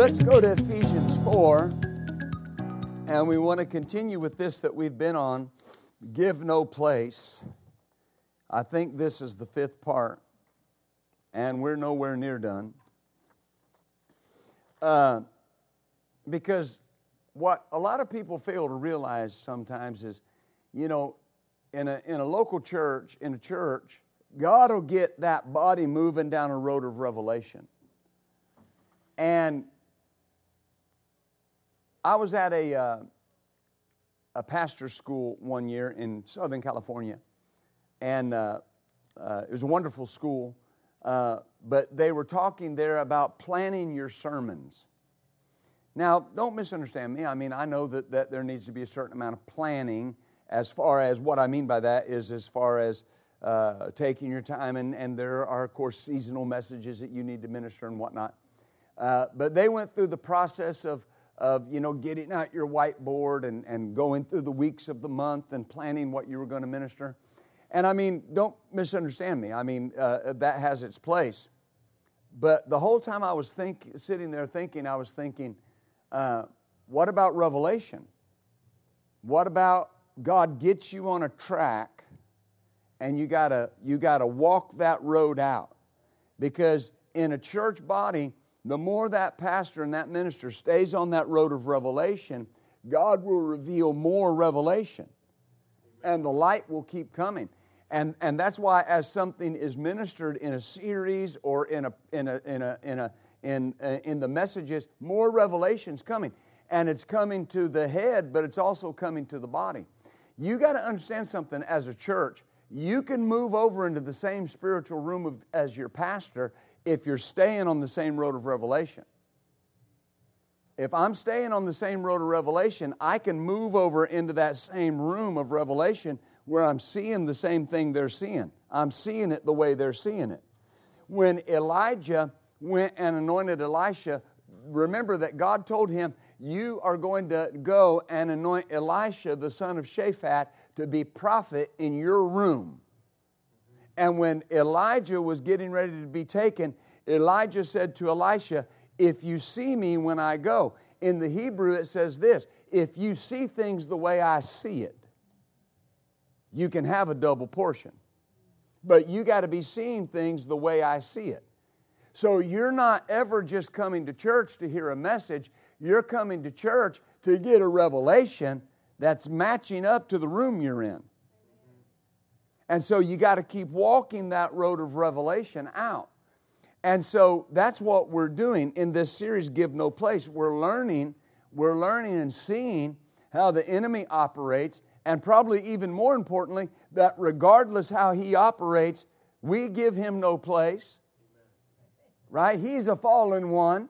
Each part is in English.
Let's go to Ephesians 4, and we want to continue with this that we've been on give no place. I think this is the fifth part, and we're nowhere near done. Uh, because what a lot of people fail to realize sometimes is, you know, in a, in a local church, in a church, God will get that body moving down a road of revelation. And I was at a, uh, a pastor's school one year in Southern California, and uh, uh, it was a wonderful school. Uh, but they were talking there about planning your sermons. Now, don't misunderstand me. I mean, I know that, that there needs to be a certain amount of planning as far as what I mean by that is as far as uh, taking your time, and, and there are, of course, seasonal messages that you need to minister and whatnot. Uh, but they went through the process of of you know getting out your whiteboard and, and going through the weeks of the month and planning what you were going to minister. And i mean don't misunderstand me. I mean uh, that has its place. But the whole time i was think, sitting there thinking i was thinking uh, what about revelation? What about god gets you on a track and you gotta you gotta walk that road out? Because in a church body the more that pastor and that minister stays on that road of revelation, God will reveal more revelation. And the light will keep coming. And, and that's why, as something is ministered in a series or in, a, in, a, in, a, in, a, in, uh, in the messages, more revelation's coming. And it's coming to the head, but it's also coming to the body. You got to understand something as a church. You can move over into the same spiritual room of, as your pastor if you're staying on the same road of revelation. If I'm staying on the same road of revelation, I can move over into that same room of revelation where I'm seeing the same thing they're seeing. I'm seeing it the way they're seeing it. When Elijah went and anointed Elisha, remember that God told him, You are going to go and anoint Elisha, the son of Shaphat, to be prophet in your room. And when Elijah was getting ready to be taken, Elijah said to Elisha, If you see me when I go, in the Hebrew it says this if you see things the way I see it, you can have a double portion. But you got to be seeing things the way I see it. So you're not ever just coming to church to hear a message, you're coming to church to get a revelation that's matching up to the room you're in. And so you got to keep walking that road of revelation out. And so that's what we're doing in this series, Give No Place. We're learning, we're learning and seeing how the enemy operates, and probably even more importantly, that regardless how he operates, we give him no place. Right? He's a fallen one.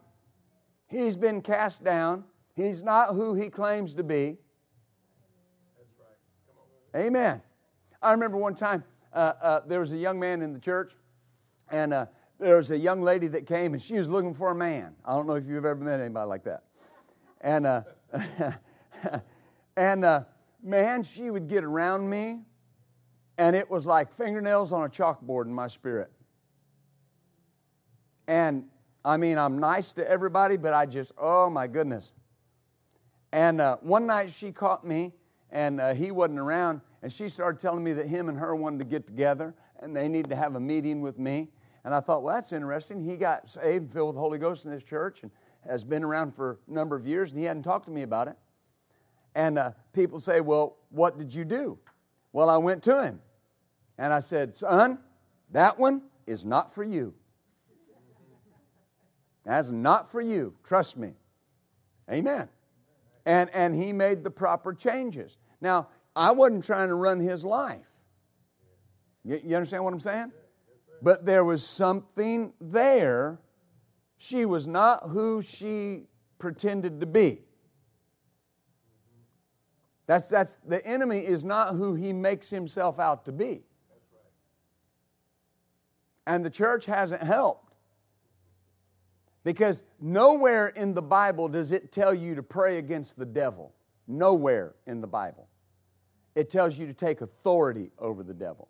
He's been cast down. He's not who he claims to be. Amen. I remember one time uh, uh, there was a young man in the church, and uh, there was a young lady that came, and she was looking for a man. I don't know if you've ever met anybody like that. And, uh, and uh, man, she would get around me, and it was like fingernails on a chalkboard in my spirit. And I mean, I'm nice to everybody, but I just, oh my goodness. And uh, one night she caught me, and he wasn't around, and she started telling me that him and her wanted to get together and they needed to have a meeting with me. And I thought, well, that's interesting. He got saved and filled with the Holy Ghost in this church and has been around for a number of years, and he hadn't talked to me about it. And uh, people say, well, what did you do? Well, I went to him and I said, son, that one is not for you. That's not for you. Trust me. Amen. And, and he made the proper changes. Now, I wasn't trying to run his life. You, you understand what I'm saying? But there was something there. She was not who she pretended to be. That's, that's the enemy is not who he makes himself out to be. And the church hasn't helped. Because nowhere in the Bible does it tell you to pray against the devil. Nowhere in the Bible. It tells you to take authority over the devil.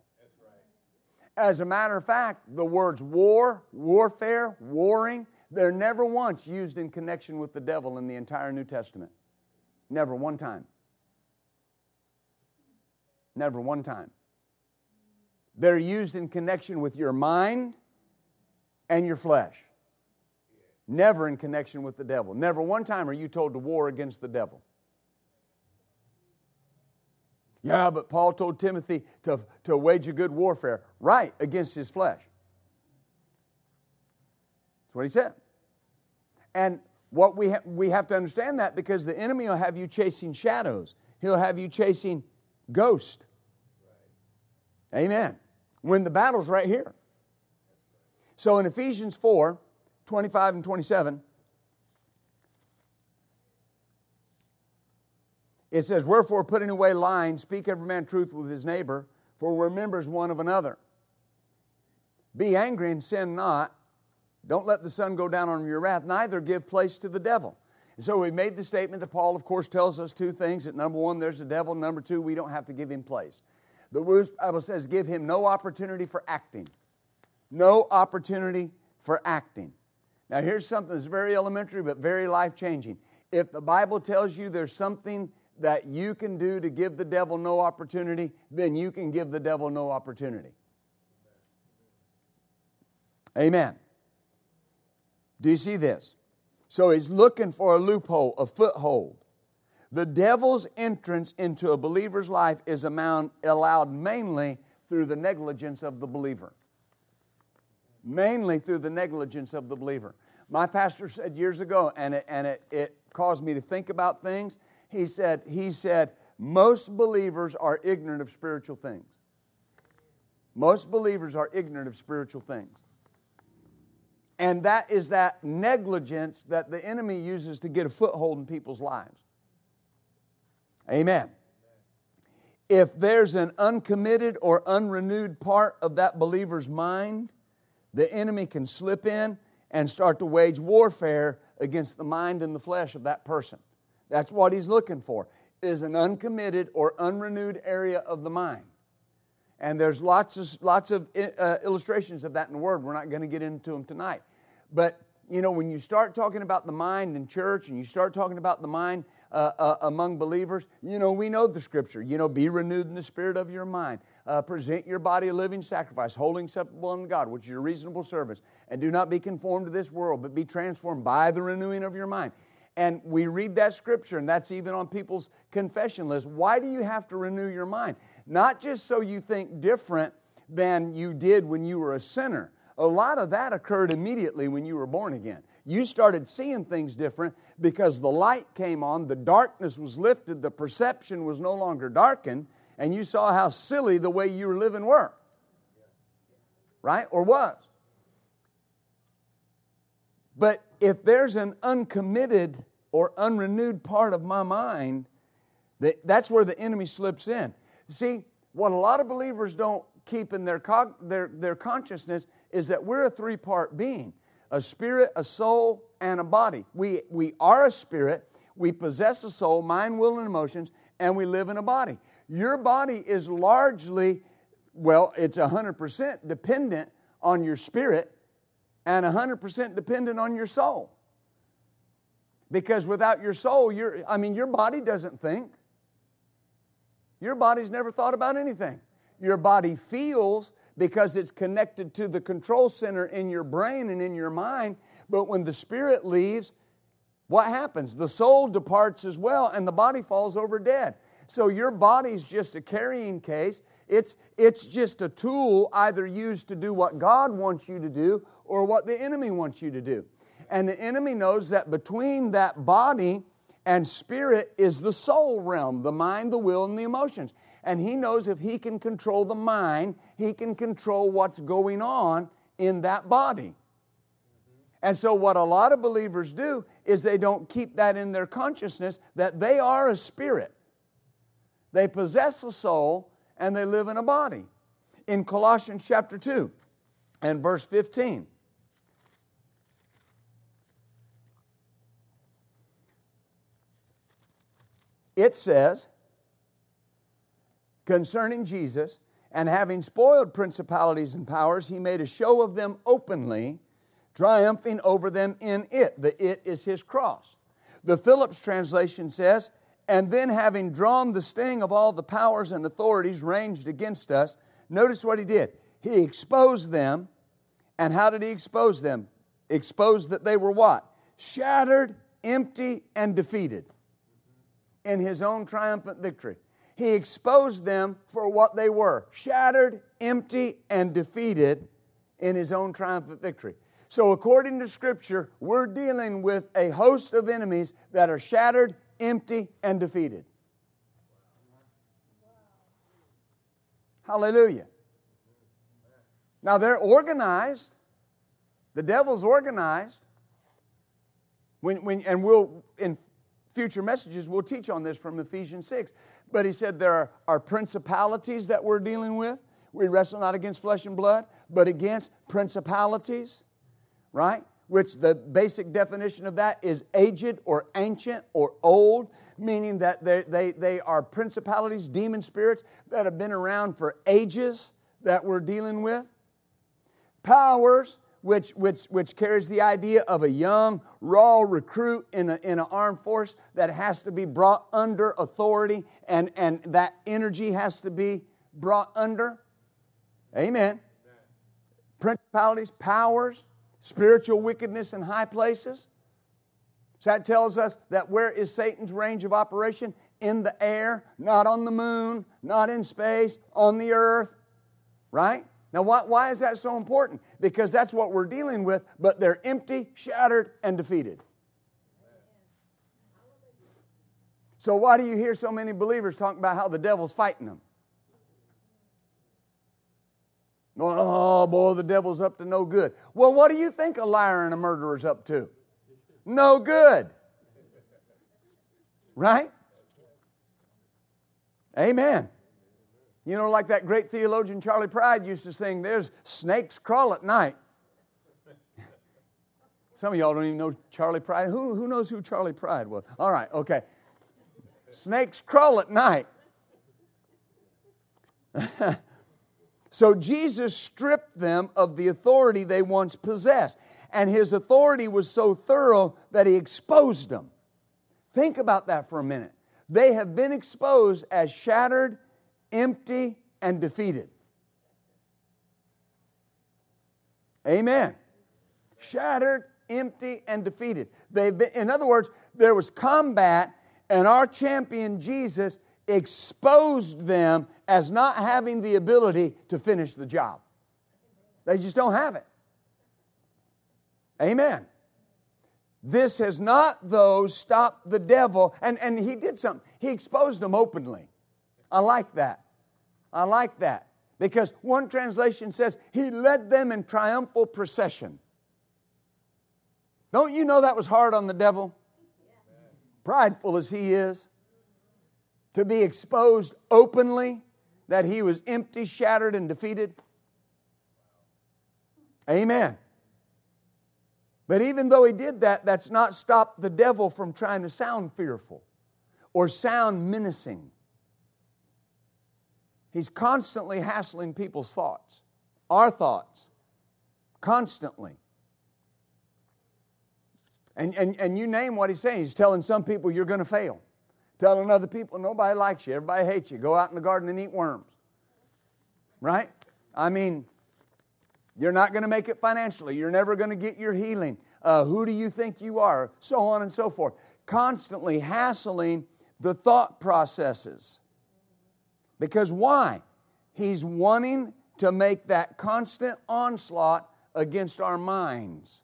As a matter of fact, the words war, warfare, warring, they're never once used in connection with the devil in the entire New Testament. Never one time. Never one time. They're used in connection with your mind and your flesh. Never in connection with the devil. Never one time are you told to war against the devil. Yeah, but Paul told Timothy to, to wage a good warfare. Right, against his flesh. That's what he said. And what we, ha- we have to understand that because the enemy will have you chasing shadows, he'll have you chasing ghosts. Amen. When the battle's right here. So in Ephesians 4 25 and 27, It says, Wherefore, putting away lying, speak every man truth with his neighbor, for we're members one of another. Be angry and sin not. Don't let the sun go down on your wrath, neither give place to the devil. And so we made the statement that Paul, of course, tells us two things that number one, there's the devil, number two, we don't have to give him place. The Bible says, give him no opportunity for acting. No opportunity for acting. Now, here's something that's very elementary but very life changing. If the Bible tells you there's something that you can do to give the devil no opportunity, then you can give the devil no opportunity. Amen. Do you see this? So he's looking for a loophole, a foothold. The devil's entrance into a believer's life is allowed mainly through the negligence of the believer. Mainly through the negligence of the believer. My pastor said years ago, and it, and it, it caused me to think about things he said, he said, most believers are ignorant of spiritual things. Most believers are ignorant of spiritual things. And that is that negligence that the enemy uses to get a foothold in people's lives. Amen. If there's an uncommitted or unrenewed part of that believer's mind, the enemy can slip in and start to wage warfare against the mind and the flesh of that person. That's what he's looking for, is an uncommitted or unrenewed area of the mind. And there's lots of, lots of uh, illustrations of that in the Word. We're not going to get into them tonight. But, you know, when you start talking about the mind in church and you start talking about the mind uh, uh, among believers, you know, we know the scripture. You know, be renewed in the spirit of your mind. Uh, present your body a living sacrifice, holy acceptable unto God, which is your reasonable service. And do not be conformed to this world, but be transformed by the renewing of your mind. And we read that scripture, and that's even on people's confession list. Why do you have to renew your mind? Not just so you think different than you did when you were a sinner. A lot of that occurred immediately when you were born again. You started seeing things different because the light came on, the darkness was lifted, the perception was no longer darkened, and you saw how silly the way you were living were. Right? Or was. But if there's an uncommitted or unrenewed part of my mind, that, that's where the enemy slips in. See, what a lot of believers don't keep in their, their, their consciousness is that we're a three part being a spirit, a soul, and a body. We, we are a spirit, we possess a soul, mind, will, and emotions, and we live in a body. Your body is largely, well, it's 100% dependent on your spirit and 100% dependent on your soul. Because without your soul, your I mean, your body doesn't think. Your body's never thought about anything. Your body feels because it's connected to the control center in your brain and in your mind. But when the spirit leaves, what happens? The soul departs as well, and the body falls over dead. So your body's just a carrying case. It's, it's just a tool either used to do what God wants you to do or what the enemy wants you to do. And the enemy knows that between that body and spirit is the soul realm, the mind, the will, and the emotions. And he knows if he can control the mind, he can control what's going on in that body. And so, what a lot of believers do is they don't keep that in their consciousness that they are a spirit. They possess a soul and they live in a body. In Colossians chapter 2 and verse 15, it says concerning Jesus, and having spoiled principalities and powers, he made a show of them openly, triumphing over them in it. The it is his cross. The Phillips translation says, and then having drawn the sting of all the powers and authorities ranged against us, notice what he did. He exposed them. And how did he expose them? Exposed that they were what? Shattered, empty, and defeated in his own triumphant victory. He exposed them for what they were shattered, empty, and defeated in his own triumphant victory. So, according to Scripture, we're dealing with a host of enemies that are shattered, empty, and defeated. Hallelujah. Now, they're organized, the devil's organized. When, when, and we'll, in future messages, we'll teach on this from Ephesians 6. But he said there are, are principalities that we're dealing with. We wrestle not against flesh and blood, but against principalities, right? Which the basic definition of that is aged or ancient or old, meaning that they, they, they are principalities, demon spirits that have been around for ages that we're dealing with. Powers, which, which, which carries the idea of a young, raw recruit in, a, in an armed force that has to be brought under authority and, and that energy has to be brought under. Amen. Amen. Principalities, powers, spiritual wickedness in high places. So that tells us that where is Satan's range of operation? In the air, not on the moon, not in space, on the earth, right? Now, why, why is that so important? Because that's what we're dealing with, but they're empty, shattered, and defeated. So, why do you hear so many believers talking about how the devil's fighting them? Oh, boy, the devil's up to no good. Well, what do you think a liar and a murderer's up to? No good. Right? Amen. You know, like that great theologian Charley Pride used to sing, there's snakes crawl at night. Some of y'all don't even know Charley Pride. Who, who knows who Charley Pride was? All right, okay. Snakes crawl at night. so Jesus stripped them of the authority they once possessed. And his authority was so thorough that he exposed them. Think about that for a minute. They have been exposed as shattered empty, and defeated. Amen. Shattered, empty, and defeated. They've been, in other words, there was combat, and our champion Jesus exposed them as not having the ability to finish the job. They just don't have it. Amen. This has not, though, stopped the devil, and, and he did something. He exposed them openly. I like that. I like that. Because one translation says, He led them in triumphal procession. Don't you know that was hard on the devil? Prideful as he is, to be exposed openly that he was empty, shattered, and defeated. Amen. But even though he did that, that's not stopped the devil from trying to sound fearful or sound menacing. He's constantly hassling people's thoughts, our thoughts, constantly. And, and, and you name what he's saying. He's telling some people you're going to fail, telling other people nobody likes you, everybody hates you. Go out in the garden and eat worms. Right? I mean, you're not going to make it financially. You're never going to get your healing. Uh, who do you think you are? So on and so forth. Constantly hassling the thought processes. Because why? He's wanting to make that constant onslaught against our minds.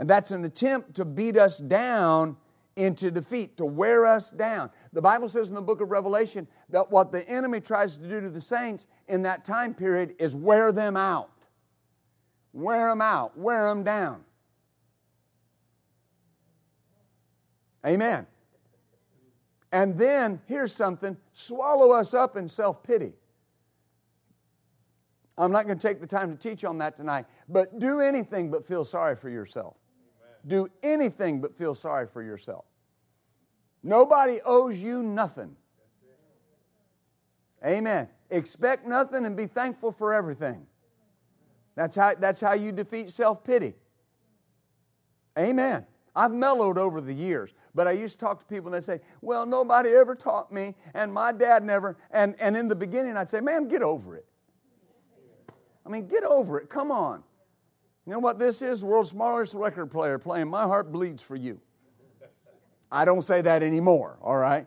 And that's an attempt to beat us down into defeat, to wear us down. The Bible says in the book of Revelation that what the enemy tries to do to the saints in that time period is wear them out. wear them out, wear them down. Amen. And then, here's something swallow us up in self pity. I'm not going to take the time to teach on that tonight, but do anything but feel sorry for yourself. Do anything but feel sorry for yourself. Nobody owes you nothing. Amen. Expect nothing and be thankful for everything. That's how, that's how you defeat self pity. Amen. I've mellowed over the years, but I used to talk to people and they say, Well, nobody ever taught me, and my dad never. And, and in the beginning, I'd say, Man, get over it. I mean, get over it. Come on. You know what this is? World's smallest record player playing My Heart Bleeds for You. I don't say that anymore, all right?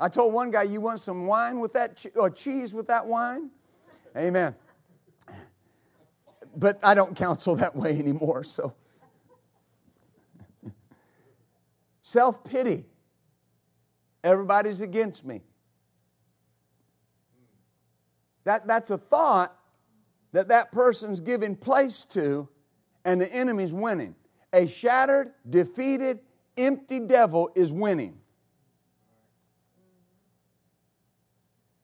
I told one guy, You want some wine with that, or cheese with that wine? Amen. But I don't counsel that way anymore, so. Self pity. Everybody's against me. That, that's a thought that that person's giving place to, and the enemy's winning. A shattered, defeated, empty devil is winning.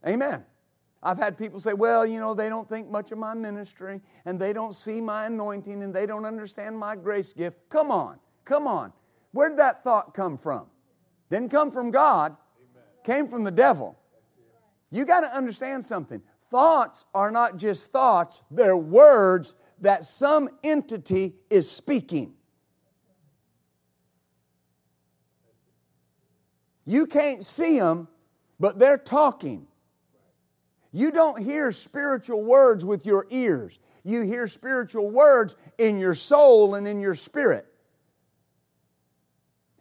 Amen. I've had people say, well, you know, they don't think much of my ministry and they don't see my anointing and they don't understand my grace gift. Come on, come on. Where'd that thought come from? Didn't come from God, came from the devil. You got to understand something. Thoughts are not just thoughts, they're words that some entity is speaking. You can't see them, but they're talking. You don't hear spiritual words with your ears. You hear spiritual words in your soul and in your spirit.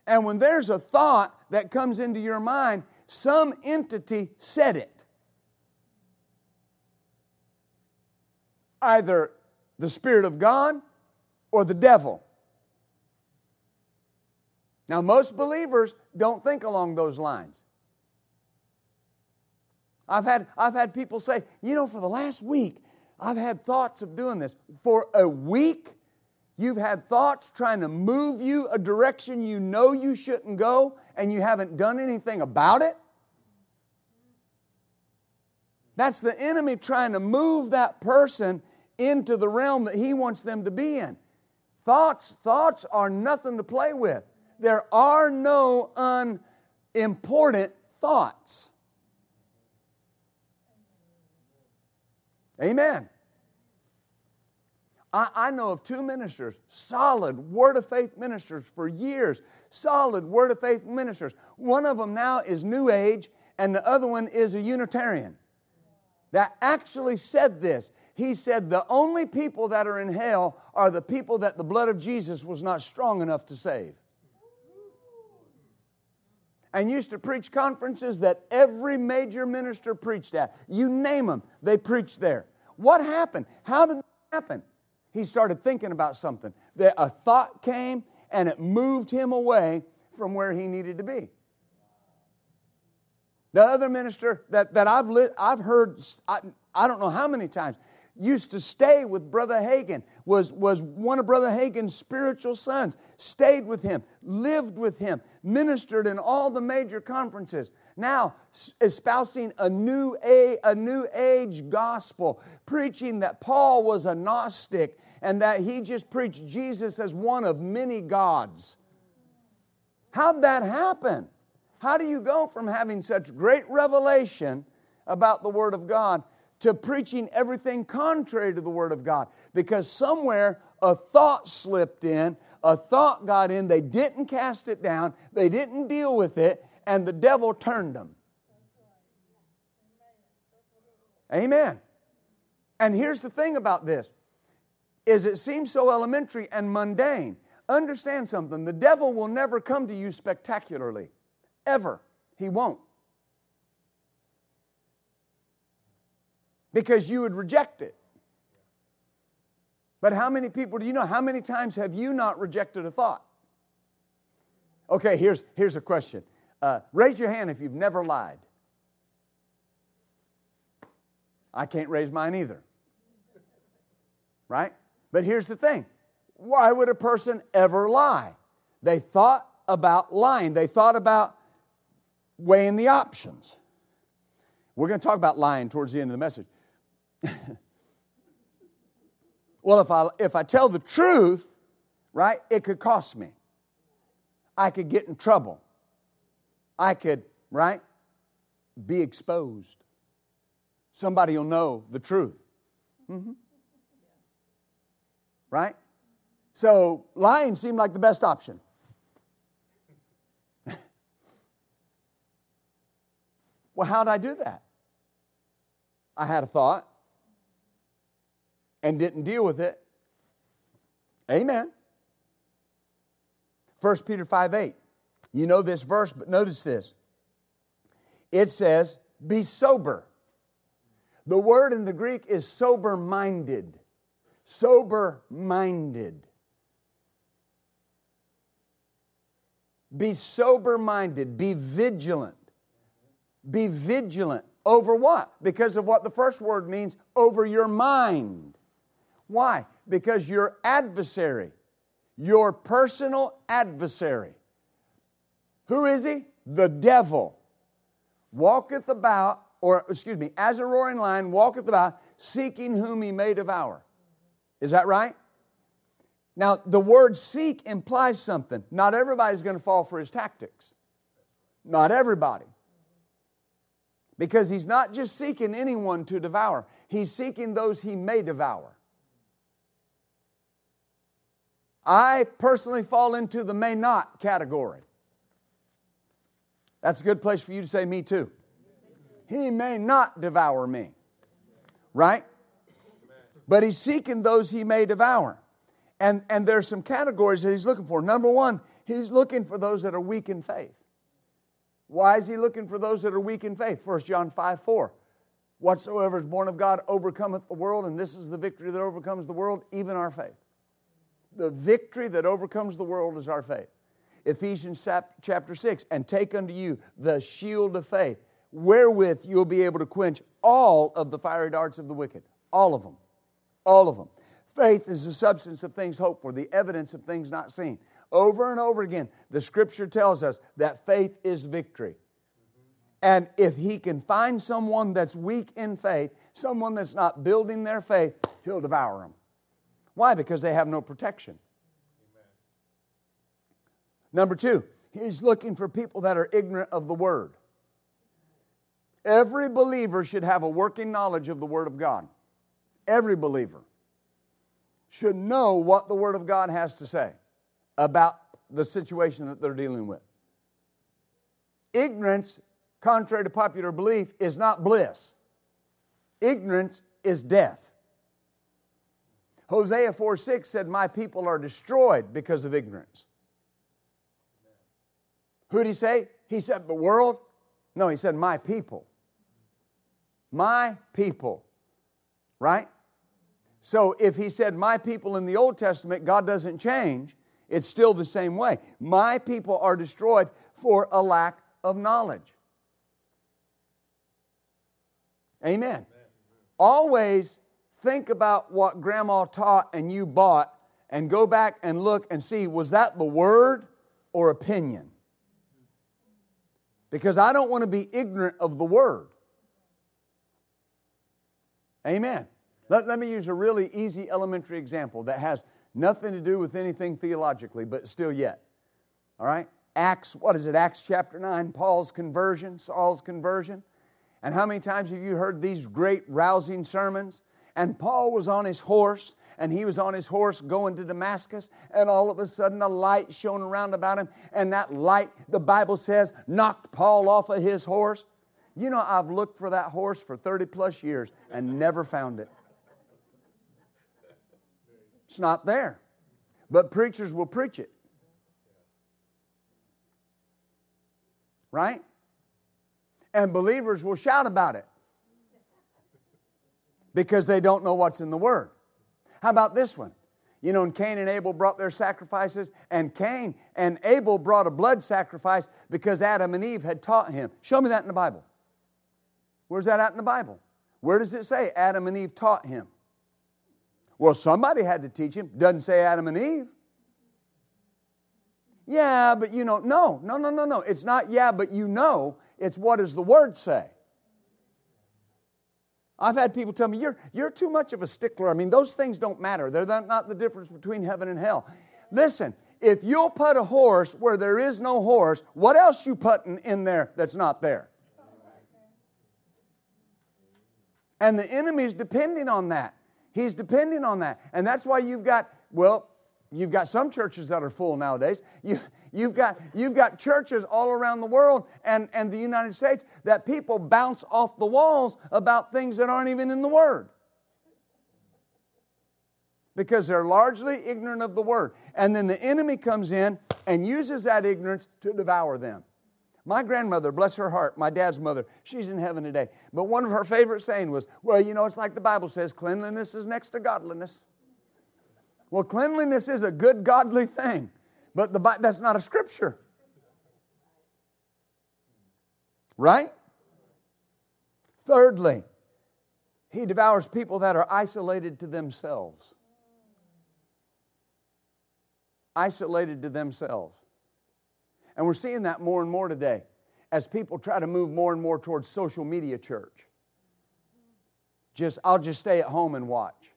And when there's a thought that comes into your mind, some entity said it. Either the Spirit of God or the devil. Now, most believers don't think along those lines. I've had, I've had people say, you know, for the last week, I've had thoughts of doing this. For a week, You've had thoughts trying to move you a direction you know you shouldn't go, and you haven't done anything about it. That's the enemy trying to move that person into the realm that he wants them to be in. Thoughts, thoughts are nothing to play with. There are no unimportant thoughts. Amen. I, I know of two ministers, solid Word of Faith ministers for years, solid Word of Faith ministers. One of them now is New Age, and the other one is a Unitarian that actually said this. He said, The only people that are in hell are the people that the blood of Jesus was not strong enough to save. And used to preach conferences that every major minister preached at. You name them, they preached there. What happened? How did that happen? he started thinking about something. That a thought came and it moved him away from where he needed to be. The other minister that, that I've, lit, I've heard, I, I don't know how many times, used to stay with Brother Hagin, was, was one of Brother Hagin's spiritual sons, stayed with him, lived with him, ministered in all the major conferences now espousing a new, a, a new age gospel, preaching that Paul was a Gnostic and that he just preached Jesus as one of many gods. How'd that happen? How do you go from having such great revelation about the Word of God to preaching everything contrary to the Word of God? Because somewhere a thought slipped in, a thought got in, they didn't cast it down, they didn't deal with it, and the devil turned them. Amen. And here's the thing about this is it seems so elementary and mundane. Understand something, the devil will never come to you spectacularly. Ever. He won't. Because you would reject it. But how many people do you know? How many times have you not rejected a thought? Okay, here's, here's a question uh, raise your hand if you've never lied. I can't raise mine either. Right? But here's the thing why would a person ever lie? They thought about lying, they thought about weighing the options. We're going to talk about lying towards the end of the message. well, if I, if I tell the truth, right, it could cost me. I could get in trouble. I could, right, be exposed. Somebody will know the truth. Mm-hmm. Right? So lying seemed like the best option. well, how'd I do that? I had a thought and didn't deal with it. Amen. 1 Peter 5 8. You know this verse, but notice this. It says, Be sober. The word in the Greek is sober minded. Sober minded. Be sober minded. Be vigilant. Be vigilant. Over what? Because of what the first word means over your mind. Why? Because your adversary, your personal adversary, who is he? The devil, walketh about, or excuse me, as a roaring lion, walketh about, seeking whom he may devour. Is that right? Now, the word seek implies something. Not everybody's going to fall for his tactics. Not everybody. Because he's not just seeking anyone to devour, he's seeking those he may devour. I personally fall into the may not category. That's a good place for you to say, Me too. He may not devour me. Right? But he's seeking those he may devour. And, and there's some categories that he's looking for. Number one, he's looking for those that are weak in faith. Why is he looking for those that are weak in faith? 1 John 5 4. Whatsoever is born of God overcometh the world, and this is the victory that overcomes the world, even our faith. The victory that overcomes the world is our faith. Ephesians chapter 6 and take unto you the shield of faith, wherewith you'll be able to quench all of the fiery darts of the wicked. All of them. All of them. Faith is the substance of things hoped for, the evidence of things not seen. Over and over again, the scripture tells us that faith is victory. And if he can find someone that's weak in faith, someone that's not building their faith, he'll devour them. Why? Because they have no protection. Number two, he's looking for people that are ignorant of the word. Every believer should have a working knowledge of the word of God. Every believer should know what the Word of God has to say about the situation that they're dealing with. Ignorance, contrary to popular belief, is not bliss. Ignorance is death. Hosea 4 6 said, My people are destroyed because of ignorance. Who did he say? He said, The world? No, he said, My people. My people. Right? So if he said, My people in the Old Testament, God doesn't change, it's still the same way. My people are destroyed for a lack of knowledge. Amen. Amen. Always think about what grandma taught and you bought and go back and look and see was that the word or opinion? Because I don't want to be ignorant of the word. Amen. Let, let me use a really easy elementary example that has nothing to do with anything theologically, but still yet. All right? Acts, what is it? Acts chapter 9, Paul's conversion, Saul's conversion. And how many times have you heard these great rousing sermons? And Paul was on his horse, and he was on his horse going to Damascus, and all of a sudden a light shone around about him, and that light, the Bible says, knocked Paul off of his horse. You know, I've looked for that horse for 30 plus years and never found it. It's not there. But preachers will preach it. Right? And believers will shout about it because they don't know what's in the Word. How about this one? You know, and Cain and Abel brought their sacrifices, and Cain and Abel brought a blood sacrifice because Adam and Eve had taught him. Show me that in the Bible. Where's that at in the Bible? Where does it say Adam and Eve taught him? Well, somebody had to teach him. Doesn't say Adam and Eve. Yeah, but you know, no, no, no, no, no. It's not yeah, but you know. It's what does the word say? I've had people tell me, you're, you're too much of a stickler. I mean, those things don't matter. They're not the difference between heaven and hell. Listen, if you'll put a horse where there is no horse, what else you putting in there that's not there? And the enemy's depending on that. He's depending on that. And that's why you've got, well, you've got some churches that are full nowadays. You, you've, got, you've got churches all around the world and, and the United States that people bounce off the walls about things that aren't even in the Word. Because they're largely ignorant of the Word. And then the enemy comes in and uses that ignorance to devour them. My grandmother, bless her heart, my dad's mother, she's in heaven today. But one of her favorite saying was, Well, you know, it's like the Bible says, cleanliness is next to godliness. Well, cleanliness is a good, godly thing, but the, that's not a scripture. Right? Thirdly, he devours people that are isolated to themselves. Isolated to themselves. And we're seeing that more and more today as people try to move more and more towards social media church. Just, I'll just stay at home and watch.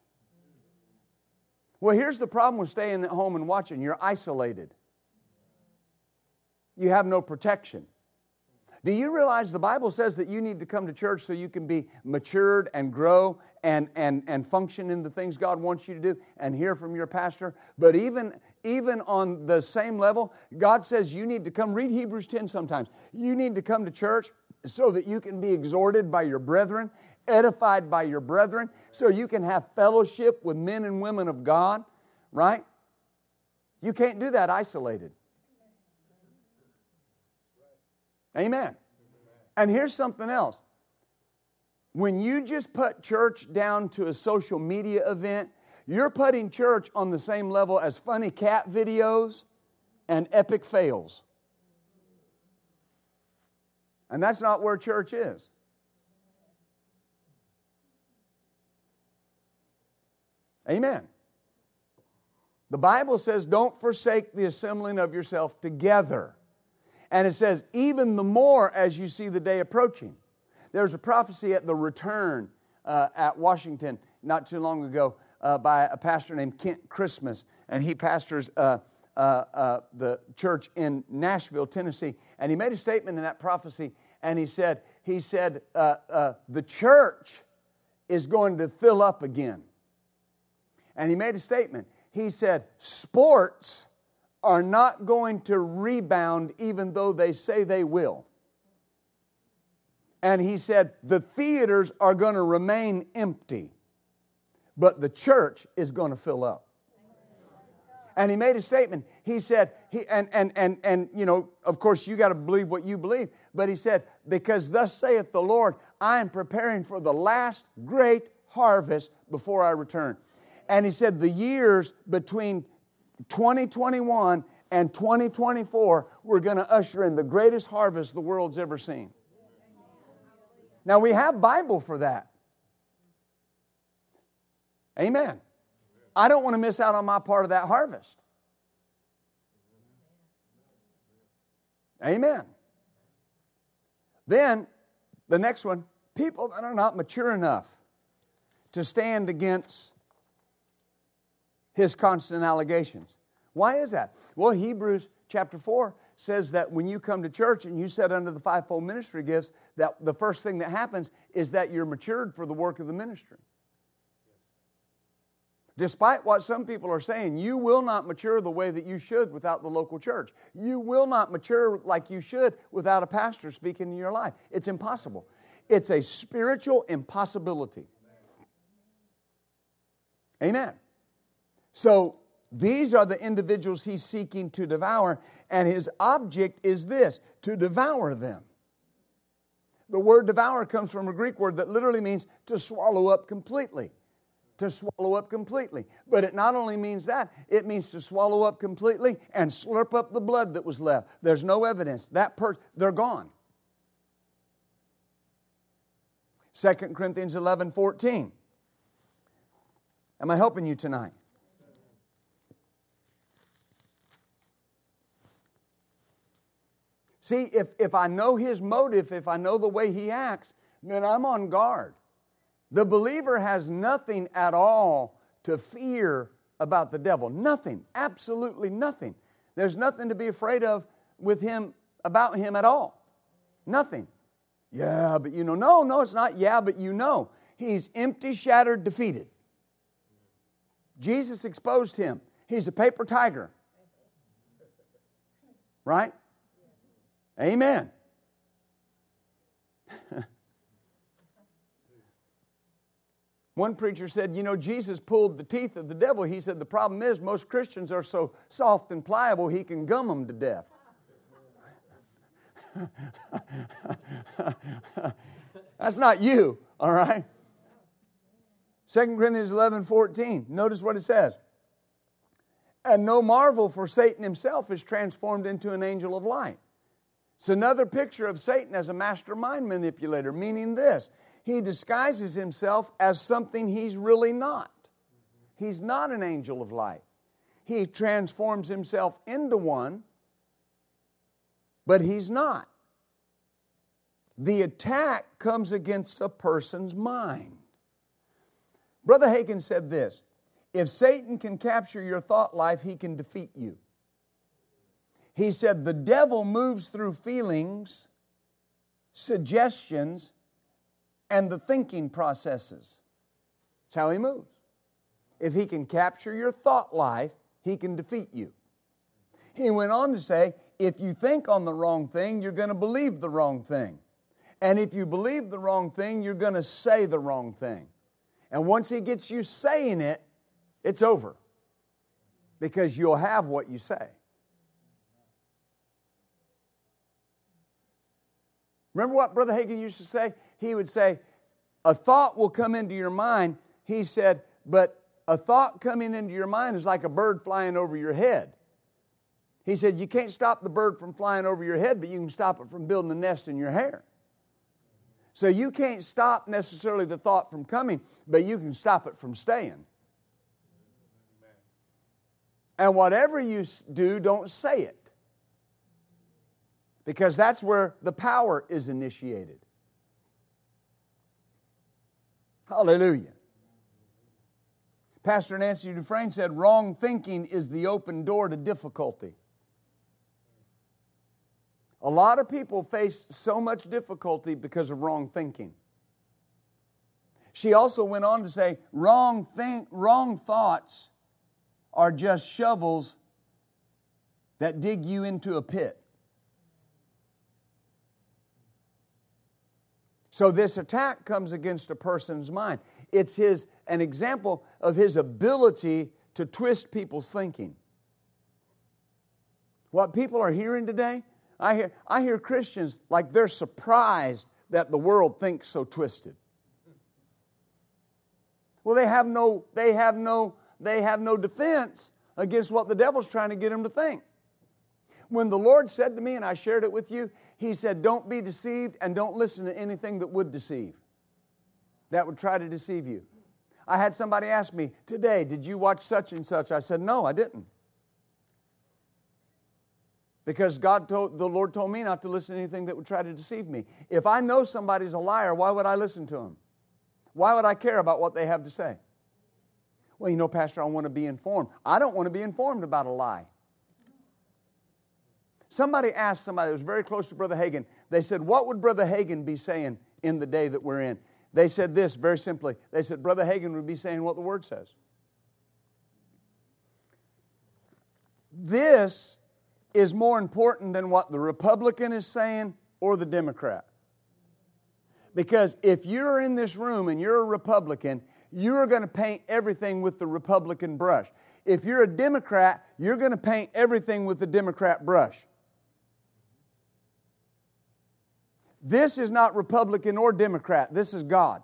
Well, here's the problem with staying at home and watching you're isolated, you have no protection. Do you realize the Bible says that you need to come to church so you can be matured and grow and, and, and function in the things God wants you to do and hear from your pastor? But even, even on the same level, God says you need to come. Read Hebrews 10 sometimes. You need to come to church so that you can be exhorted by your brethren, edified by your brethren, so you can have fellowship with men and women of God, right? You can't do that isolated. Amen. And here's something else. When you just put church down to a social media event, you're putting church on the same level as funny cat videos and epic fails. And that's not where church is. Amen. The Bible says, don't forsake the assembling of yourself together. And it says, even the more as you see the day approaching. There's a prophecy at the return uh, at Washington not too long ago uh, by a pastor named Kent Christmas, and he pastors uh, uh, uh the church in Nashville, Tennessee. And he made a statement in that prophecy, and he said, he said, uh, the church is going to fill up again. And he made a statement. He said, sports are not going to rebound even though they say they will. And he said, the theaters are going to remain empty, but the church is going to fill up. And he made a statement. He said, he, and, and, and, and, you know, of course, you got to believe what you believe. But he said, because thus saith the Lord, I am preparing for the last great harvest before I return. And he said, the years between 2021 and 2024, we're going to usher in the greatest harvest the world's ever seen. Now, we have Bible for that. Amen. I don't want to miss out on my part of that harvest. Amen. Then, the next one people that are not mature enough to stand against his constant allegations. Why is that? Well, Hebrews chapter 4 says that when you come to church and you sit under the fivefold ministry gifts, that the first thing that happens is that you're matured for the work of the ministry. Despite what some people are saying, you will not mature the way that you should without the local church. You will not mature like you should without a pastor speaking in your life. It's impossible. It's a spiritual impossibility. Amen. So these are the individuals he's seeking to devour, and his object is this to devour them. The word devour comes from a Greek word that literally means to swallow up completely. To swallow up completely. But it not only means that, it means to swallow up completely and slurp up the blood that was left. There's no evidence. That person, they're gone. 2 Corinthians 11 14. Am I helping you tonight? See, if, if I know his motive, if I know the way he acts, then I'm on guard. The believer has nothing at all to fear about the devil. Nothing, absolutely nothing. There's nothing to be afraid of with him, about him at all. Nothing. Yeah, but you know, no, no, it's not yeah, but you know. He's empty, shattered, defeated. Jesus exposed him. He's a paper tiger. Right? Amen. One preacher said, You know, Jesus pulled the teeth of the devil. He said, The problem is most Christians are so soft and pliable, he can gum them to death. That's not you, all right? 2 Corinthians 11 14. Notice what it says. And no marvel, for Satan himself is transformed into an angel of light. It's another picture of Satan as a mastermind manipulator, meaning this he disguises himself as something he's really not. He's not an angel of light. He transforms himself into one, but he's not. The attack comes against a person's mind. Brother Hagin said this if Satan can capture your thought life, he can defeat you. He said, The devil moves through feelings, suggestions, and the thinking processes. That's how he moves. If he can capture your thought life, he can defeat you. He went on to say, if you think on the wrong thing, you're going to believe the wrong thing. And if you believe the wrong thing, you're going to say the wrong thing. And once he gets you saying it, it's over because you'll have what you say. Remember what Brother Hagin used to say? He would say, A thought will come into your mind. He said, But a thought coming into your mind is like a bird flying over your head. He said, You can't stop the bird from flying over your head, but you can stop it from building a nest in your hair. So you can't stop necessarily the thought from coming, but you can stop it from staying. And whatever you do, don't say it because that's where the power is initiated. Hallelujah. Pastor Nancy Dufresne said, Wrong thinking is the open door to difficulty. A lot of people face so much difficulty because of wrong thinking. She also went on to say, wrong, think, wrong thoughts are just shovels that dig you into a pit. So this attack comes against a person's mind. It's his an example of his ability to twist people's thinking. What people are hearing today, I hear, I hear Christians like they're surprised that the world thinks so twisted. Well, they have no, they have no, they have no defense against what the devil's trying to get them to think. When the Lord said to me, and I shared it with you, He said, Don't be deceived and don't listen to anything that would deceive, that would try to deceive you. I had somebody ask me today, Did you watch such and such? I said, No, I didn't. Because God told, the Lord told me not to listen to anything that would try to deceive me. If I know somebody's a liar, why would I listen to him? Why would I care about what they have to say? Well, you know, Pastor, I want to be informed. I don't want to be informed about a lie. Somebody asked somebody that was very close to Brother Hagin, they said, What would Brother Hagin be saying in the day that we're in? They said this very simply. They said, Brother Hagin would be saying what the Word says. This is more important than what the Republican is saying or the Democrat. Because if you're in this room and you're a Republican, you're going to paint everything with the Republican brush. If you're a Democrat, you're going to paint everything with the Democrat brush. This is not Republican or Democrat, this is God.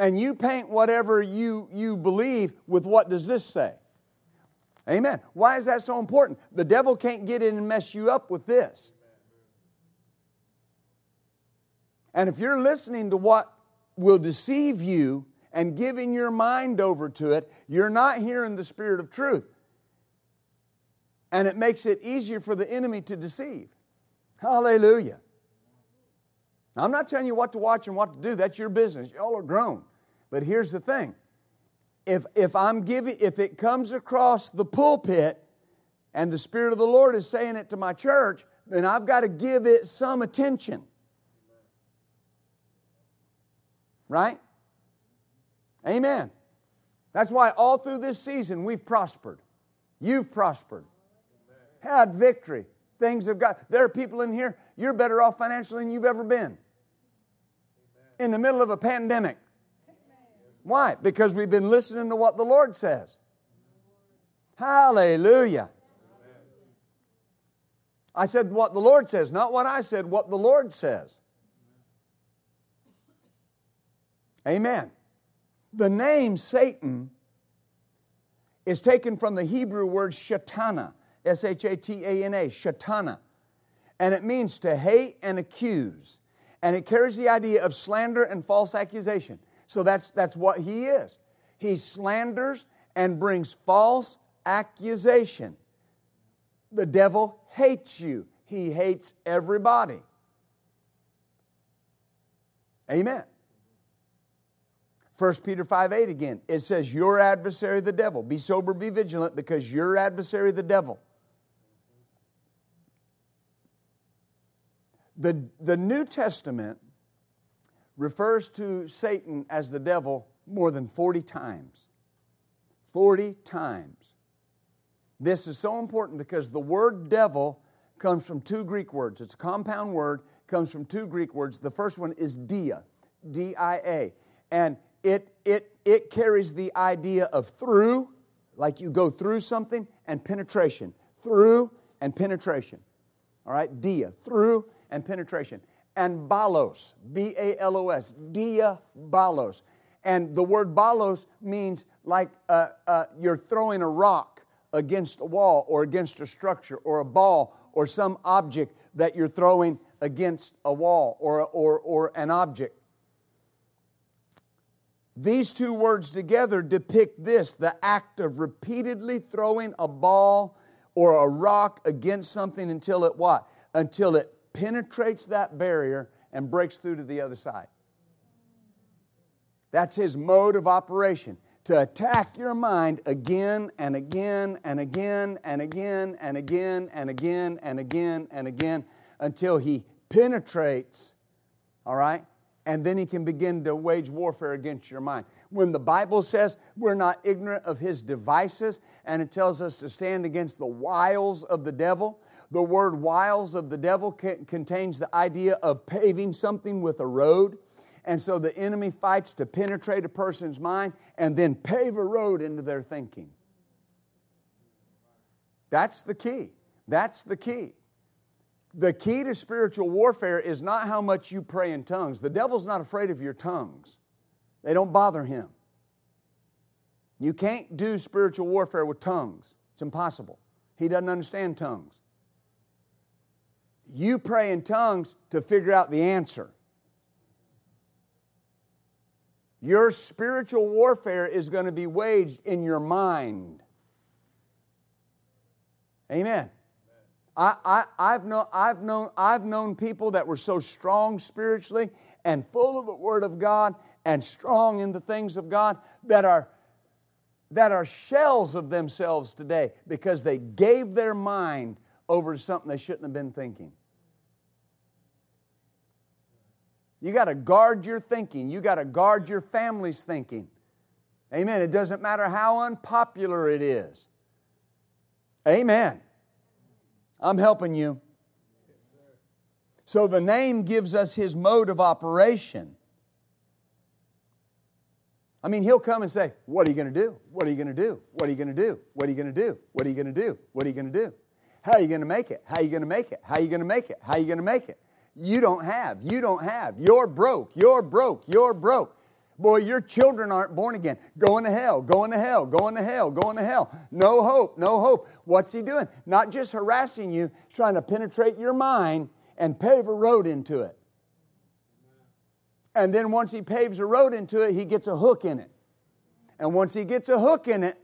And you paint whatever you, you believe with what does this say? Amen. Why is that so important? The devil can't get in and mess you up with this. And if you're listening to what will deceive you and giving your mind over to it, you're not hearing the spirit of truth. And it makes it easier for the enemy to deceive. Hallelujah. I'm not telling you what to watch and what to do. That's your business. Y'all are grown. But here's the thing. If, if I'm giving, if it comes across the pulpit and the Spirit of the Lord is saying it to my church, then I've got to give it some attention. Right? Amen. That's why all through this season we've prospered. You've prospered. Had victory. Things have got, there are people in here, you're better off financially than you've ever been. In the middle of a pandemic. Why? Because we've been listening to what the Lord says. Hallelujah. I said what the Lord says, not what I said, what the Lord says. Amen. The name Satan is taken from the Hebrew word shatana, S H A T A N A, shatana. And it means to hate and accuse. And it carries the idea of slander and false accusation. So that's, that's what he is. He slanders and brings false accusation. The devil hates you, he hates everybody. Amen. 1 Peter 5 8 again, it says, Your adversary, the devil. Be sober, be vigilant, because your adversary, the devil. The, the New Testament refers to Satan as the devil more than 40 times. 40 times. This is so important because the word devil comes from two Greek words. It's a compound word, comes from two Greek words. The first one is dia, D I A. And it, it, it carries the idea of through, like you go through something, and penetration. Through and penetration. All right, dia, through and penetration. And balos, B A L O S, dia balos. And the word balos means like uh, uh, you're throwing a rock against a wall or against a structure or a ball or some object that you're throwing against a wall or, or, or an object. These two words together depict this the act of repeatedly throwing a ball or a rock against something until it what? Until it penetrates that barrier and breaks through to the other side. That's his mode of operation to attack your mind again and again and again and again and again and again and again and again until he penetrates, all right? and then he can begin to wage warfare against your mind. When the Bible says we're not ignorant of his devices and it tells us to stand against the wiles of the devil, the word wiles of the devil contains the idea of paving something with a road. And so the enemy fights to penetrate a person's mind and then pave a road into their thinking. That's the key. That's the key the key to spiritual warfare is not how much you pray in tongues. The devil's not afraid of your tongues, they don't bother him. You can't do spiritual warfare with tongues, it's impossible. He doesn't understand tongues. You pray in tongues to figure out the answer. Your spiritual warfare is going to be waged in your mind. Amen. I, I, I've, known, I've, known, I've known people that were so strong spiritually and full of the Word of God and strong in the things of God that are, that are shells of themselves today because they gave their mind over to something they shouldn't have been thinking. You got to guard your thinking. You got to guard your family's thinking. Amen. It doesn't matter how unpopular it is. Amen. I'm helping you. So the name gives us his mode of operation. I mean, he'll come and say, What are you going to do? What are you going to do? What are you going to do? What are you going to do? What are you going to do? What are you going to do? How are you going to make it? How are you going to make it? How are you going to make it? How are you going to make it? You don't have. You don't have. You're broke. You're broke. You're broke. Boy, your children aren't born again. Going to hell, going to hell, going to hell, going to hell. No hope, no hope. What's he doing? Not just harassing you, he's trying to penetrate your mind and pave a road into it. And then once he paves a road into it, he gets a hook in it. And once he gets a hook in it,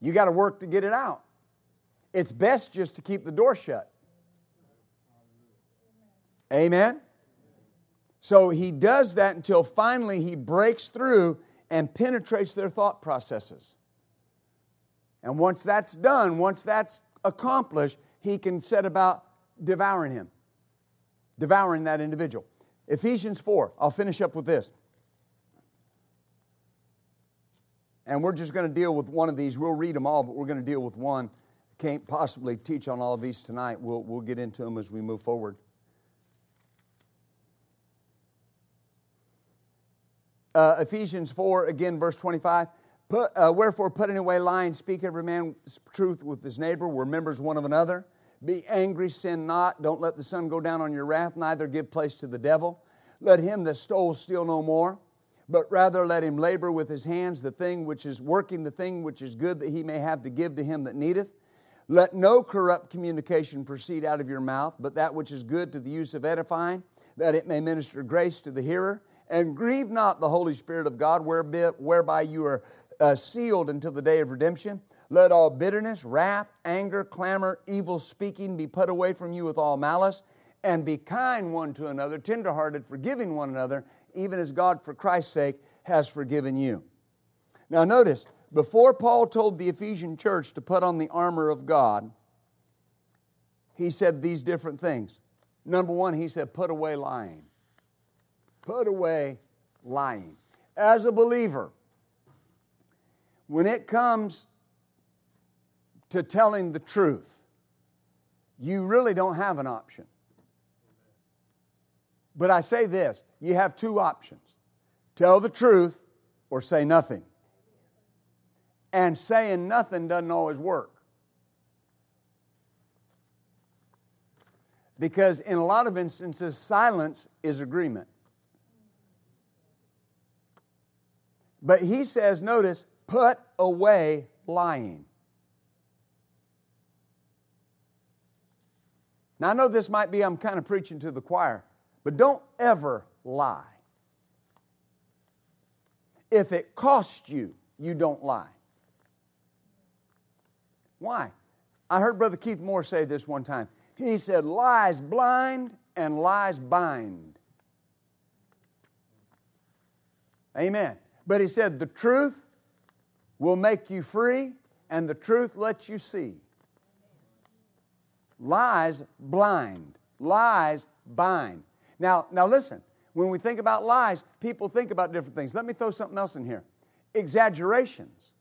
you got to work to get it out. It's best just to keep the door shut. Amen? So he does that until finally he breaks through and penetrates their thought processes. And once that's done, once that's accomplished, he can set about devouring him, devouring that individual. Ephesians 4, I'll finish up with this. And we're just going to deal with one of these. We'll read them all, but we're going to deal with one. Can't possibly teach on all of these tonight. We'll, we'll get into them as we move forward. Uh, Ephesians 4, again, verse 25. Put, uh, Wherefore, putting away lying, speak every man truth with his neighbor. We're members one of another. Be angry, sin not. Don't let the sun go down on your wrath, neither give place to the devil. Let him that stole steal no more, but rather let him labor with his hands the thing which is working, the thing which is good, that he may have to give to him that needeth. Let no corrupt communication proceed out of your mouth, but that which is good to the use of edifying, that it may minister grace to the hearer. And grieve not the Holy Spirit of God, whereby you are uh, sealed until the day of redemption. Let all bitterness, wrath, anger, clamor, evil speaking be put away from you with all malice, and be kind one to another, tenderhearted, forgiving one another, even as God, for Christ's sake, has forgiven you. Now, notice, before Paul told the Ephesian church to put on the armor of God, he said these different things. Number one, he said, put away lying. Put away lying. As a believer, when it comes to telling the truth, you really don't have an option. But I say this you have two options tell the truth or say nothing. And saying nothing doesn't always work. Because in a lot of instances, silence is agreement. But he says, notice, put away lying. Now, I know this might be, I'm kind of preaching to the choir, but don't ever lie. If it costs you, you don't lie. Why? I heard Brother Keith Moore say this one time. He said, Lies blind and lies bind. Amen. But he said, The truth will make you free, and the truth lets you see. Lies blind, lies bind. Now, now listen, when we think about lies, people think about different things. Let me throw something else in here exaggerations,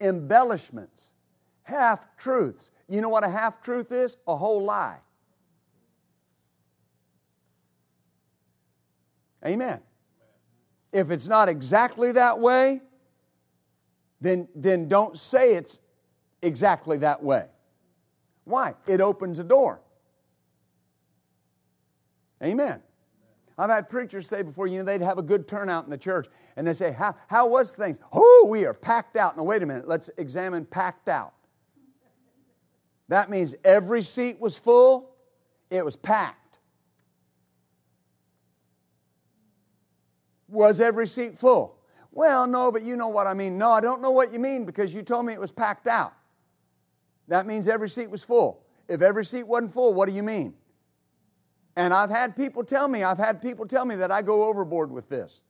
embellishments, half truths. You know what a half truth is? A whole lie. Amen. If it's not exactly that way, then, then don't say it's exactly that way. Why? It opens a door. Amen. I've had preachers say before, you know, they'd have a good turnout in the church, and they say, How, how was things? Oh, we are packed out. Now, wait a minute, let's examine packed out. That means every seat was full, it was packed. Was every seat full? Well, no, but you know what I mean. No, I don't know what you mean because you told me it was packed out. That means every seat was full. If every seat wasn't full, what do you mean? And I've had people tell me, I've had people tell me that I go overboard with this.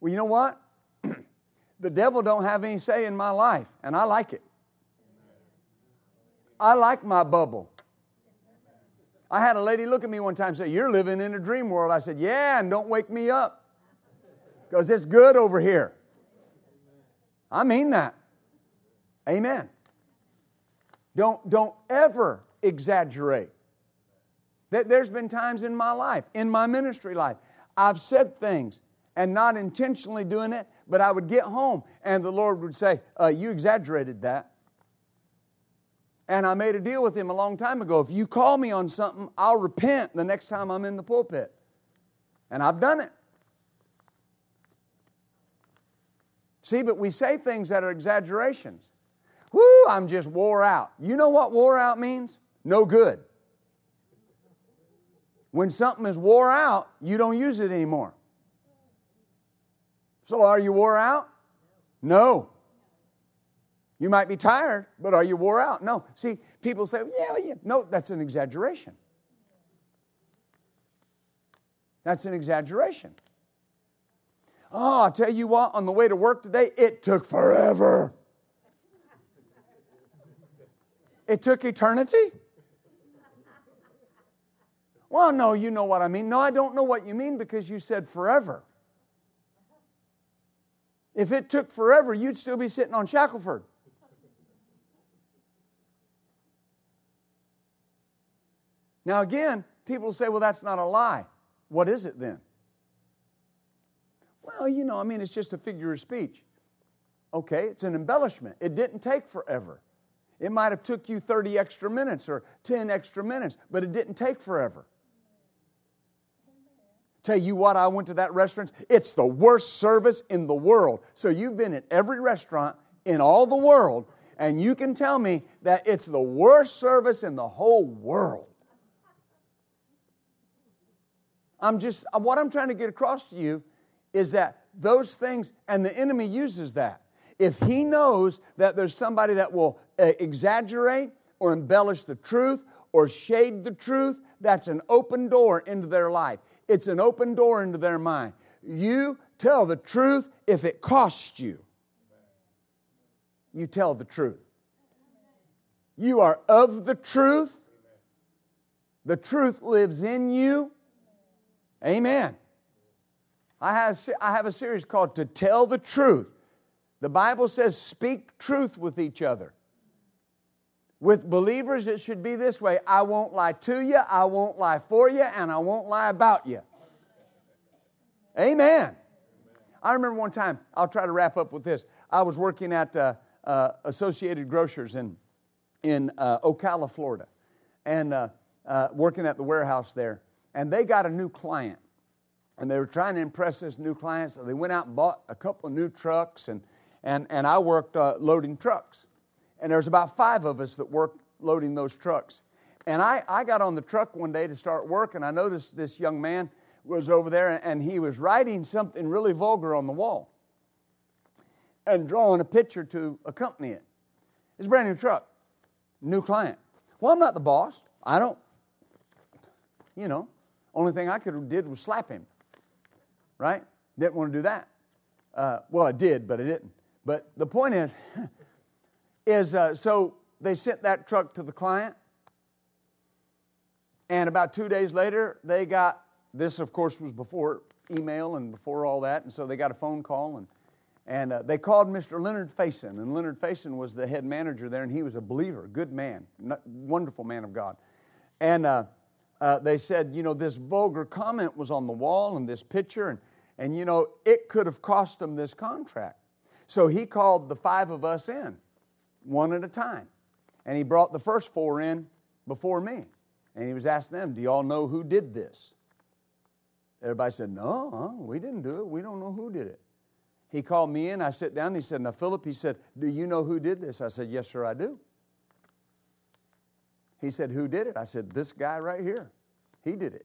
Well, you know what? the devil don't have any say in my life, and I like it. I like my bubble. I had a lady look at me one time and say, You're living in a dream world. I said, Yeah, and don't wake me up because it's good over here. I mean that. Amen. Don't, don't ever exaggerate. That There's been times in my life, in my ministry life, I've said things and not intentionally doing it, but I would get home and the Lord would say, uh, You exaggerated that. And I made a deal with him a long time ago. If you call me on something, I'll repent the next time I'm in the pulpit. And I've done it. See, but we say things that are exaggerations. Whoo, I'm just wore out. You know what wore out means? No good. When something is wore out, you don't use it anymore. So are you wore out? No. You might be tired, but are you wore out? No. See, people say, yeah, yeah. No, that's an exaggeration. That's an exaggeration. Ah, oh, I'll tell you what, on the way to work today, it took forever. It took eternity? Well, no, you know what I mean. No, I don't know what you mean because you said forever. If it took forever, you'd still be sitting on Shackelford. Now, again, people say, well, that's not a lie. What is it then? Well, you know, I mean, it's just a figure of speech. Okay, it's an embellishment. It didn't take forever. It might have took you 30 extra minutes or 10 extra minutes, but it didn't take forever. Tell you what, I went to that restaurant. It's the worst service in the world. So you've been at every restaurant in all the world, and you can tell me that it's the worst service in the whole world. I'm just, what I'm trying to get across to you is that those things, and the enemy uses that. If he knows that there's somebody that will uh, exaggerate or embellish the truth or shade the truth, that's an open door into their life. It's an open door into their mind. You tell the truth if it costs you. You tell the truth. You are of the truth. The truth lives in you. Amen. I have, I have a series called To Tell the Truth. The Bible says, speak truth with each other. With believers, it should be this way I won't lie to you, I won't lie for you, and I won't lie about you. Amen. I remember one time, I'll try to wrap up with this. I was working at uh, uh, Associated Grocers in, in uh, Ocala, Florida, and uh, uh, working at the warehouse there. And they got a new client and they were trying to impress this new client, so they went out and bought a couple of new trucks, and, and, and I worked uh, loading trucks. And there's about five of us that worked loading those trucks. And I, I got on the truck one day to start work, and I noticed this young man was over there, and he was writing something really vulgar on the wall and drawing a picture to accompany it. It's a brand new truck, new client. Well, I'm not the boss. I don't, you know, only thing I could have did was slap him right? Didn't want to do that. Uh, well, I did, but I didn't. But the point is, is uh, so they sent that truck to the client, and about two days later, they got this. Of course, was before email and before all that, and so they got a phone call and. And uh, they called Mr. Leonard Faison, and Leonard Faison was the head manager there, and he was a believer, good man, wonderful man of God. And uh, uh, they said, you know, this vulgar comment was on the wall and this picture, and and you know, it could have cost him this contract. So he called the five of us in, one at a time. And he brought the first four in before me. And he was asking them, Do y'all know who did this? Everybody said, No, uh-uh, we didn't do it. We don't know who did it. He called me in. I sit down. He said, Now, Philip, he said, Do you know who did this? I said, Yes, sir, I do. He said, Who did it? I said, This guy right here. He did it.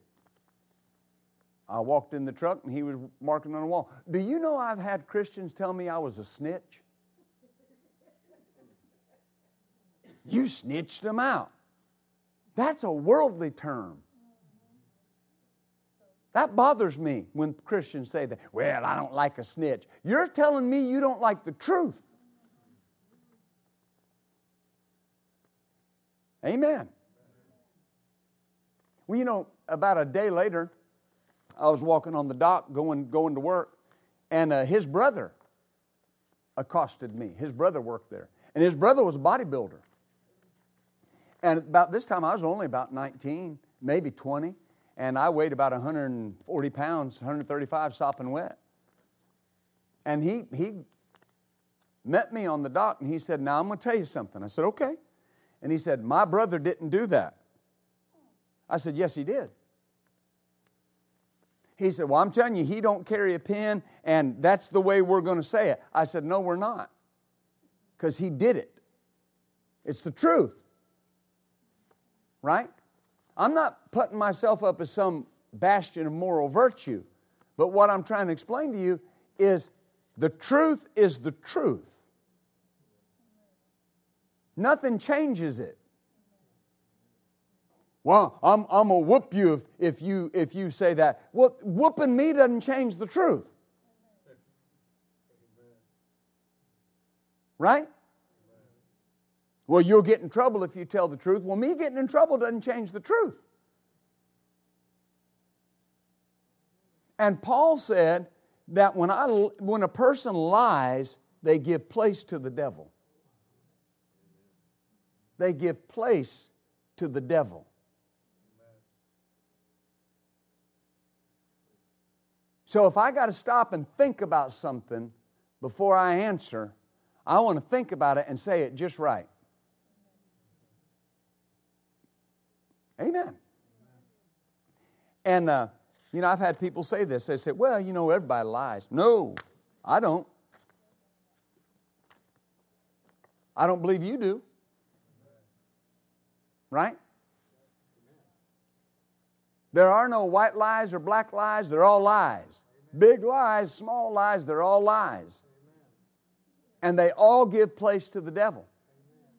I walked in the truck and he was marking on the wall. Do you know I've had Christians tell me I was a snitch? You snitched them out. That's a worldly term. That bothers me when Christians say that. Well, I don't like a snitch. You're telling me you don't like the truth. Amen. Well, you know, about a day later, I was walking on the dock going, going to work, and uh, his brother accosted me. His brother worked there. And his brother was a bodybuilder. And about this time, I was only about 19, maybe 20, and I weighed about 140 pounds, 135, sopping wet. And he, he met me on the dock and he said, Now I'm going to tell you something. I said, Okay. And he said, My brother didn't do that. I said, Yes, he did. He said, Well, I'm telling you, he don't carry a pen, and that's the way we're going to say it. I said, No, we're not. Because he did it. It's the truth. Right? I'm not putting myself up as some bastion of moral virtue, but what I'm trying to explain to you is the truth is the truth. Nothing changes it. Well, I'm, I'm going to whoop you if, if, you if you say that. Well, whooping me doesn't change the truth. Right? Well, you'll get in trouble if you tell the truth. Well, me getting in trouble doesn't change the truth. And Paul said that when, I, when a person lies, they give place to the devil. They give place to the devil. So if I got to stop and think about something before I answer, I want to think about it and say it just right. Amen. And, uh, you know, I've had people say this. They say, well, you know, everybody lies. No, I don't. I don't believe you do. Right? There are no white lies or black lies, they're all lies. Big lies, small lies, they're all lies. And they all give place to the devil.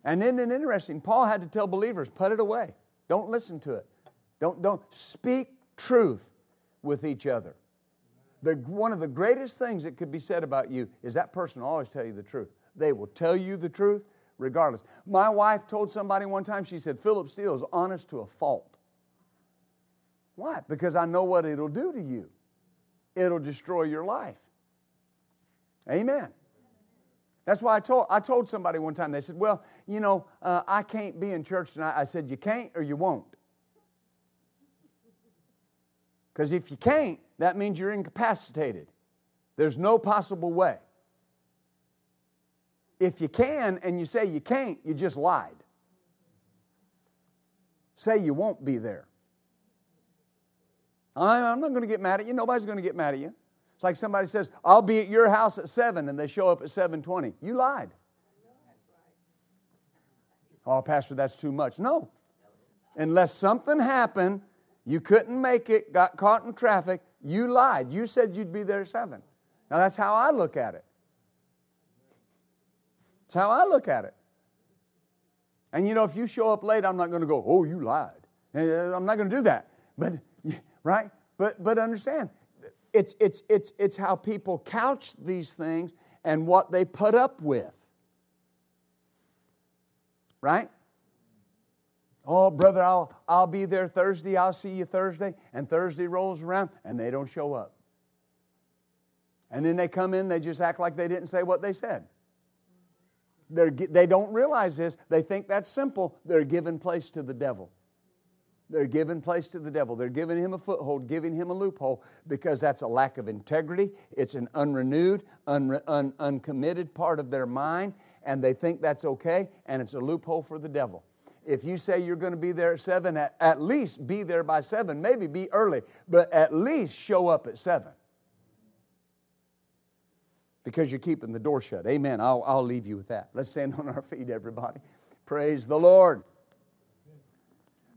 And isn't it interesting? Paul had to tell believers, put it away. Don't listen to it. Don't, don't speak truth with each other. The, one of the greatest things that could be said about you is that person will always tell you the truth. They will tell you the truth regardless. My wife told somebody one time, she said, Philip Steele is honest to a fault. Why? Because I know what it'll do to you. It'll destroy your life. Amen. That's why I told, I told somebody one time, they said, Well, you know, uh, I can't be in church tonight. I said, You can't or you won't. Because if you can't, that means you're incapacitated. There's no possible way. If you can and you say you can't, you just lied. Say you won't be there. I'm not going to get mad at you. Nobody's going to get mad at you. It's like somebody says, I'll be at your house at 7 and they show up at 7:20. You lied. Oh, pastor, that's too much. No. Unless something happened, you couldn't make it, got caught in traffic, you lied. You said you'd be there at 7. Now that's how I look at it. That's how I look at it. And you know, if you show up late, I'm not going to go, oh, you lied. Eh, I'm not going to do that. But, right? But, but understand, it's, it's, it's, it's how people couch these things and what they put up with. Right? Oh, brother, I'll, I'll be there Thursday. I'll see you Thursday. And Thursday rolls around and they don't show up. And then they come in, they just act like they didn't say what they said. They're, they don't realize this. They think that's simple. They're giving place to the devil. They're giving place to the devil. They're giving him a foothold, giving him a loophole because that's a lack of integrity. It's an unrenewed, un, un, uncommitted part of their mind, and they think that's okay, and it's a loophole for the devil. If you say you're going to be there at 7, at, at least be there by 7, maybe be early, but at least show up at 7 because you're keeping the door shut. Amen. I'll, I'll leave you with that. Let's stand on our feet, everybody. Praise the Lord.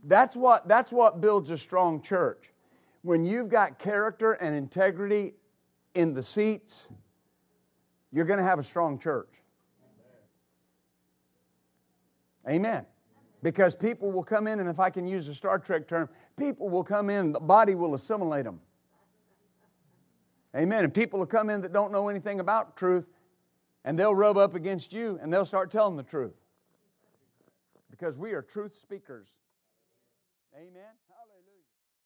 That's what, that's what builds a strong church. When you've got character and integrity in the seats, you're going to have a strong church. Amen. Because people will come in, and if I can use a Star Trek term, people will come in, the body will assimilate them. Amen. And people will come in that don't know anything about truth, and they'll rub up against you, and they'll start telling the truth. Because we are truth speakers. Amen.